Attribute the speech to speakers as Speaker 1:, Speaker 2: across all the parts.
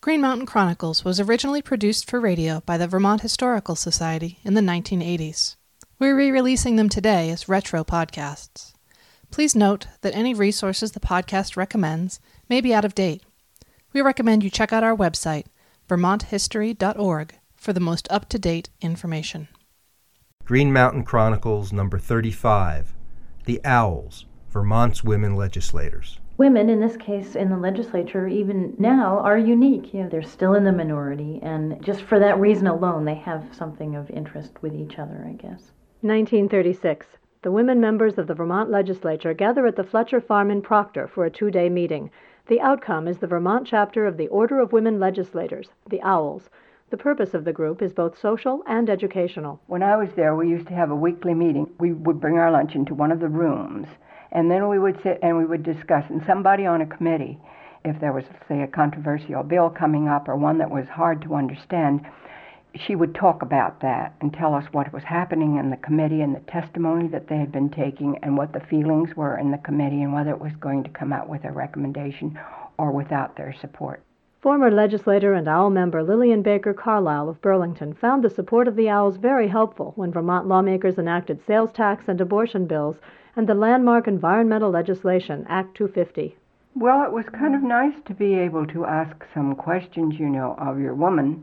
Speaker 1: Green Mountain Chronicles was originally produced for radio by the Vermont Historical Society in the 1980s. We're re releasing them today as retro podcasts. Please note that any resources the podcast recommends may be out of date. We recommend you check out our website, vermonthistory.org, for the most up to date information.
Speaker 2: Green Mountain Chronicles number 35 The Owls, Vermont's Women Legislators.
Speaker 3: Women, in this case in the legislature, even now, are unique. You know, they're still in the minority, and just for that reason alone, they have something of interest with each other, I guess.
Speaker 4: 1936. The women members of the Vermont legislature gather at the Fletcher Farm in Proctor for a two day meeting. The outcome is the Vermont chapter of the Order of Women Legislators, the OWLS. The purpose of the group is both social and educational.
Speaker 5: When I was there, we used to have a weekly meeting. We would bring our lunch into one of the rooms, and then we would sit and we would discuss. And somebody on a committee, if there was, say, a controversial bill coming up or one that was hard to understand, she would talk about that and tell us what was happening in the committee and the testimony that they had been taking and what the feelings were in the committee and whether it was going to come out with a recommendation or without their support.
Speaker 4: Former legislator and OWL member Lillian Baker Carlisle of Burlington found the support of the OWLs very helpful when Vermont lawmakers enacted sales tax and abortion bills and the landmark environmental legislation, Act 250.
Speaker 5: Well, it was kind of nice to be able to ask some questions, you know, of your woman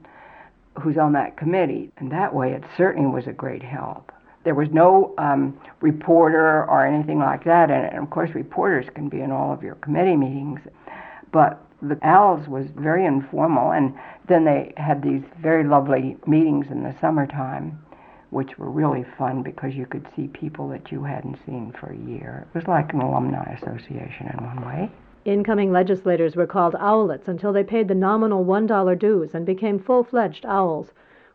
Speaker 5: who's on that committee. And that way, it certainly was a great help. There was no um, reporter or anything like that. And, and of course, reporters can be in all of your committee meetings. But the OWLs was very informal. And then they had these very lovely meetings in the summertime, which were really fun because you could see people that you hadn't seen for a year. It was like an alumni association in one way.
Speaker 4: Incoming legislators were called owlets until they paid the nominal $1 dues and became full fledged owls.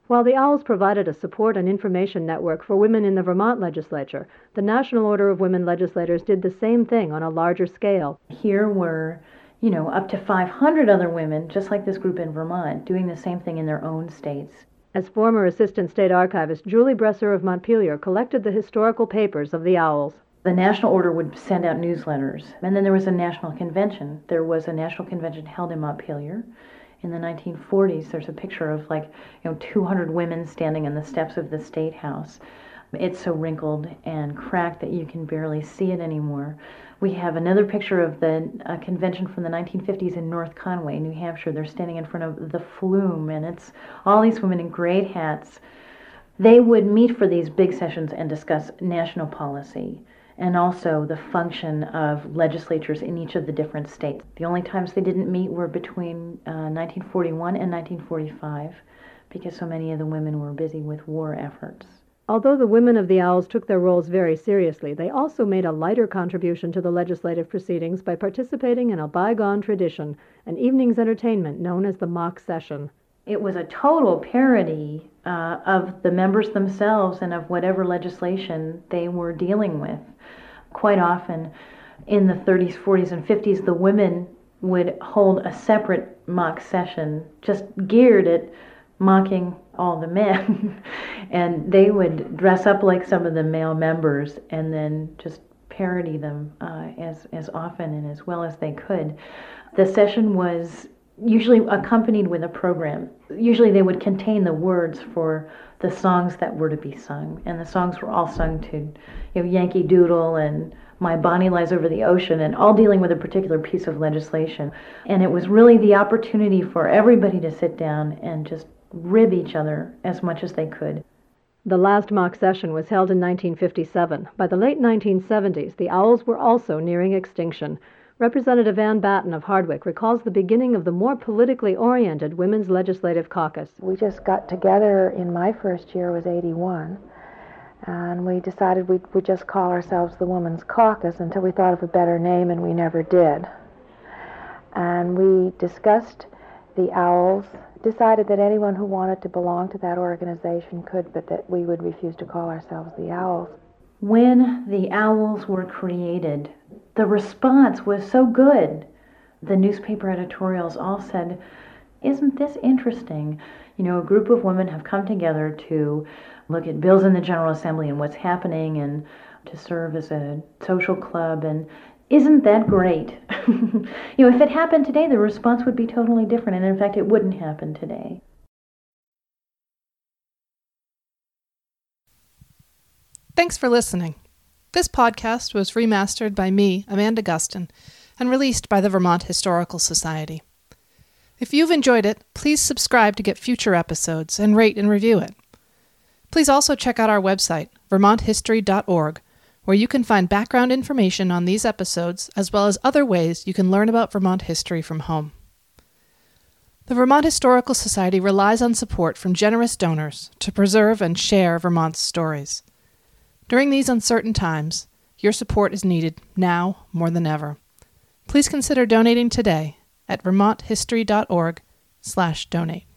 Speaker 4: While the owls provided a support and information network for women in the Vermont legislature, the National Order of Women Legislators did the same thing on a larger scale.
Speaker 3: Here were, you know, up to 500 other women, just like this group in Vermont, doing the same thing in their own states.
Speaker 4: As former Assistant State Archivist Julie Bresser of Montpelier collected the historical papers of the owls
Speaker 3: the national order would send out newsletters. And then there was a national convention. There was a national convention held in Montpelier in the 1940s. There's a picture of like, you know, 200 women standing on the steps of the State House. It's so wrinkled and cracked that you can barely see it anymore. We have another picture of the uh, convention from the 1950s in North Conway, New Hampshire. They're standing in front of the flume, and it's all these women in great hats. They would meet for these big sessions and discuss national policy and also the function of legislatures in each of the different states. The only times they didn't meet were between uh, 1941 and 1945 because so many of the women were busy with war efforts.
Speaker 4: Although the women of the Owls took their roles very seriously, they also made a lighter contribution to the legislative proceedings by participating in a bygone tradition, an evening's entertainment known as the mock session.
Speaker 3: It was a total parody uh, of the members themselves and of whatever legislation they were dealing with quite often in the 30s, 40s, and 50s, the women would hold a separate mock session just geared at mocking all the men. and they would dress up like some of the male members and then just parody them uh, as, as often and as well as they could. The session was usually accompanied with a program. Usually they would contain the words for the songs that were to be sung, and the songs were all sung to, you know, Yankee Doodle and My Bonnie Lies Over the Ocean, and all dealing with a particular piece of legislation. And it was really the opportunity for everybody to sit down and just rib each other as much as they could.
Speaker 4: The last mock session was held in 1957. By the late 1970s, the owls were also nearing extinction. Representative Ann Batten of Hardwick recalls the beginning of the more politically oriented Women's Legislative Caucus.
Speaker 6: We just got together in my first year was 81 and we decided we would just call ourselves the Women's Caucus until we thought of a better name and we never did. And we discussed the owls, decided that anyone who wanted to belong to that organization could, but that we would refuse to call ourselves the owls.
Speaker 3: When the owls were created, the response was so good. The newspaper editorials all said, Isn't this interesting? You know, a group of women have come together to look at bills in the General Assembly and what's happening and to serve as a social club. And Isn't that great? you know, if it happened today, the response would be totally different, and in fact, it wouldn't happen today.
Speaker 1: Thanks for listening. This podcast was remastered by me, Amanda Gustin, and released by the Vermont Historical Society. If you've enjoyed it, please subscribe to get future episodes and rate and review it. Please also check out our website, vermonthistory.org, where you can find background information on these episodes as well as other ways you can learn about Vermont history from home. The Vermont Historical Society relies on support from generous donors to preserve and share Vermont's stories. During these uncertain times, your support is needed now more than ever. Please consider donating today at vermonthistory.org/donate.